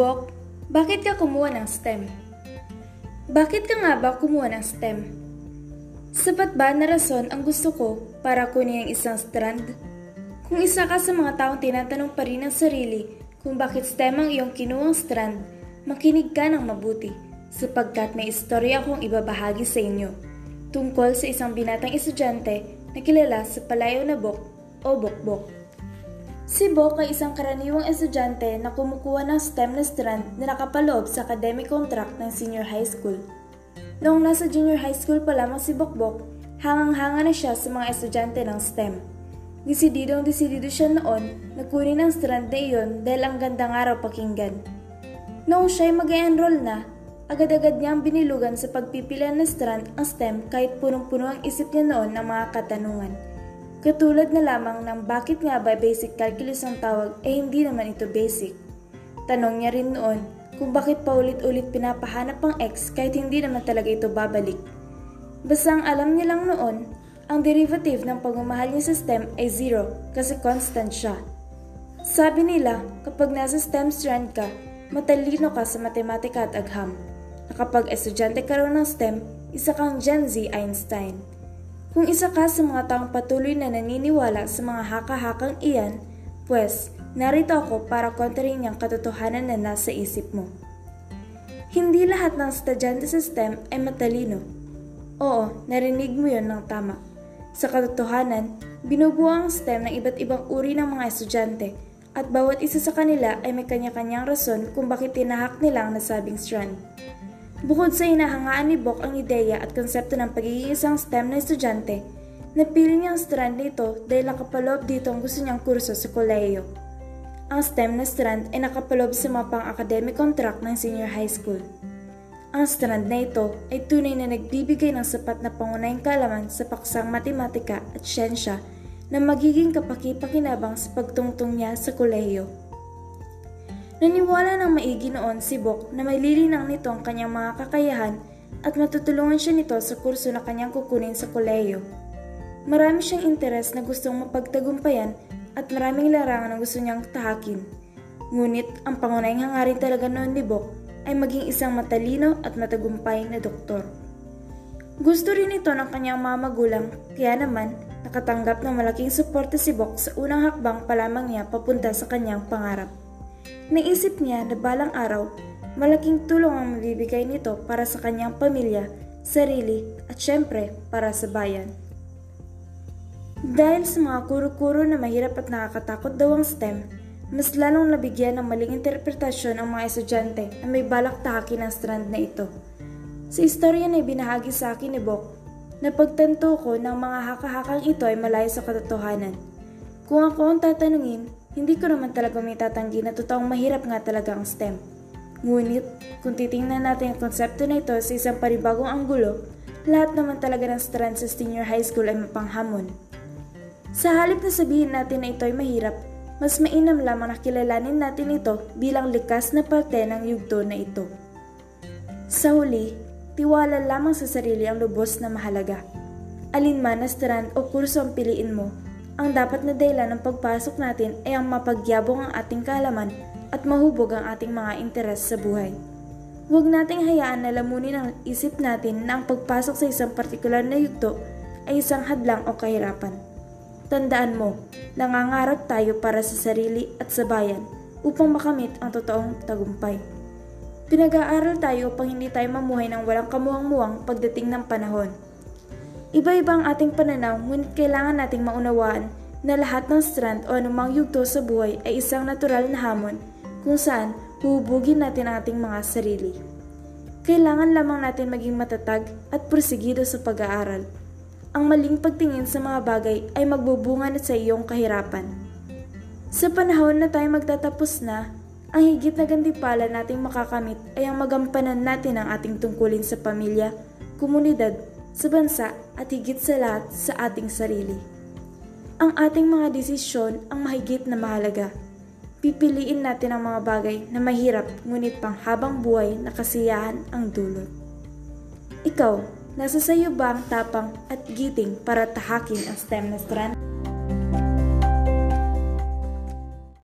Bok, bakit ka kumuha ng STEM? Bakit ka nga ba kumuha ng STEM? Sapat ba na rason ang gusto ko para kunin ang isang strand? Kung isa ka sa mga taong tinatanong pa rin ang sarili kung bakit STEM ang iyong kinuhang strand, makinig ka ng mabuti sapagkat may istorya akong ibabahagi sa inyo tungkol sa isang binatang estudyante na kilala sa palayo na Bok o Bokbok. Si Bok ay isang karaniwang estudyante na kumukuha ng STEM na strand na nakapaloob sa academic contract ng senior high school. Noong nasa junior high school pa lamang si Bokbok, hangang-hanga na siya sa mga estudyante ng STEM. Desididong desidido siya noon na kunin ang strand na iyon dahil ang gandang araw pakinggan. Noong siya ay mag-enroll na, agad-agad niyang binilugan sa pagpipilian ng strand ang STEM kahit punong-puno ang isip niya noon ng mga katanungan. Katulad na lamang ng bakit nga ba basic calculus ang tawag eh hindi naman ito basic. Tanong niya rin noon kung bakit paulit-ulit pinapahanap ang x kahit hindi naman talaga ito babalik. Basta ang alam niya lang noon, ang derivative ng pagmamahal niya sa stem ay zero kasi constant siya. Sabi nila, kapag nasa stem strand ka, matalino ka sa matematika at agham. Na kapag estudyante ka raw ng STEM, isa kang Gen Z Einstein. Kung isa ka sa mga taong patuloy na naniniwala sa mga haka-hakang iyan, pues narito ako para kontrahin niyang katotohanan na nasa isip mo. Hindi lahat ng estudyante sa STEM ay matalino. Oo, narinig mo yon ng tama. Sa katotohanan, binubuo ang STEM ng iba't ibang uri ng mga estudyante at bawat isa sa kanila ay may kanya-kanyang rason kung bakit tinahak nila ang nasabing strand. Bukod sa hinahangaan ni Bok ang ideya at konsepto ng pagiging isang STEM na estudyante, napili niya ang strand nito dahil nakapaloob dito ang gusto niyang kurso sa kolehiyo. Ang STEM na strand ay nakapaloob sa mga pang-academic contract ng senior high school. Ang strand na ito ay tunay na nagbibigay ng sapat na pangunahing kaalaman sa paksang matematika at siyensya na magiging kapaki-pakinabang sa pagtungtong niya sa kolehiyo. Naniwala ng maigi noon si Bok na may lilinang nito ang kanyang mga kakayahan at matutulungan siya nito sa kurso na kanyang kukunin sa kolehiyo. Marami siyang interes na gustong mapagtagumpayan at maraming larangan na gusto niyang tahakin. Ngunit ang pangunahing hangarin talaga noon ni Bok ay maging isang matalino at matagumpay na doktor. Gusto rin ito ng kanyang mga magulang kaya naman nakatanggap ng malaking suporta si Bok sa unang hakbang pa lamang niya papunta sa kanyang pangarap. Naisip niya na balang araw, malaking tulong ang mabibigay nito para sa kanyang pamilya, sarili at syempre para sa bayan. Dahil sa mga kuro-kuro na mahirap at nakakatakot daw ang STEM, mas lalong nabigyan ng maling interpretasyon ang mga estudyante na may balak tahakin ang strand na ito. Sa istorya na ibinahagi sa akin ni Bok, napagtanto ko ng mga haka-hakang ito ay malayo sa katotohanan. Kung ako ang tatanungin, hindi ko naman talaga may tatanggi na totoong mahirap nga talaga ang STEM. Ngunit, kung titingnan natin ang konsepto na ito sa isang paribagong anggulo, lahat naman talaga ng strand sa senior high school ay mapanghamon. Sa halip na sabihin natin na ito ay mahirap, mas mainam lamang na kilalanin natin ito bilang likas na parte ng yugto na ito. Sa huli, tiwala lamang sa sarili ang lubos na mahalaga. Alinman na strand o kurso ang piliin mo, ang dapat na dahilan ng pagpasok natin ay ang mapagyabong ang ating kaalaman at mahubog ang ating mga interes sa buhay. Huwag nating hayaan na lamunin ang isip natin na ang pagpasok sa isang partikular na yugto ay isang hadlang o kahirapan. Tandaan mo, nangangarap tayo para sa sarili at sa bayan upang makamit ang totoong tagumpay. Pinag-aaral tayo upang hindi tayo mamuhay ng walang kamuhang-muwang pagdating ng panahon. Iba-iba ang ating pananaw ngunit kailangan nating maunawaan na lahat ng strand o anumang yugto sa buhay ay isang natural na hamon kung saan huhubugin natin ang ating mga sarili. Kailangan lamang natin maging matatag at prosigido sa pag-aaral. Ang maling pagtingin sa mga bagay ay magbubunga na sa iyong kahirapan. Sa panahon na tayo magtatapos na, ang higit na gandipala nating makakamit ay ang magampanan natin ang ating tungkulin sa pamilya, komunidad sa bansa at higit sa lahat sa ating sarili. Ang ating mga desisyon ang mahigit na mahalaga. Pipiliin natin ang mga bagay na mahirap ngunit panghabang buhay na kasiyahan ang dulot. Ikaw, nasa sayo ba ang tapang at giting para tahakin ang STEM na strand?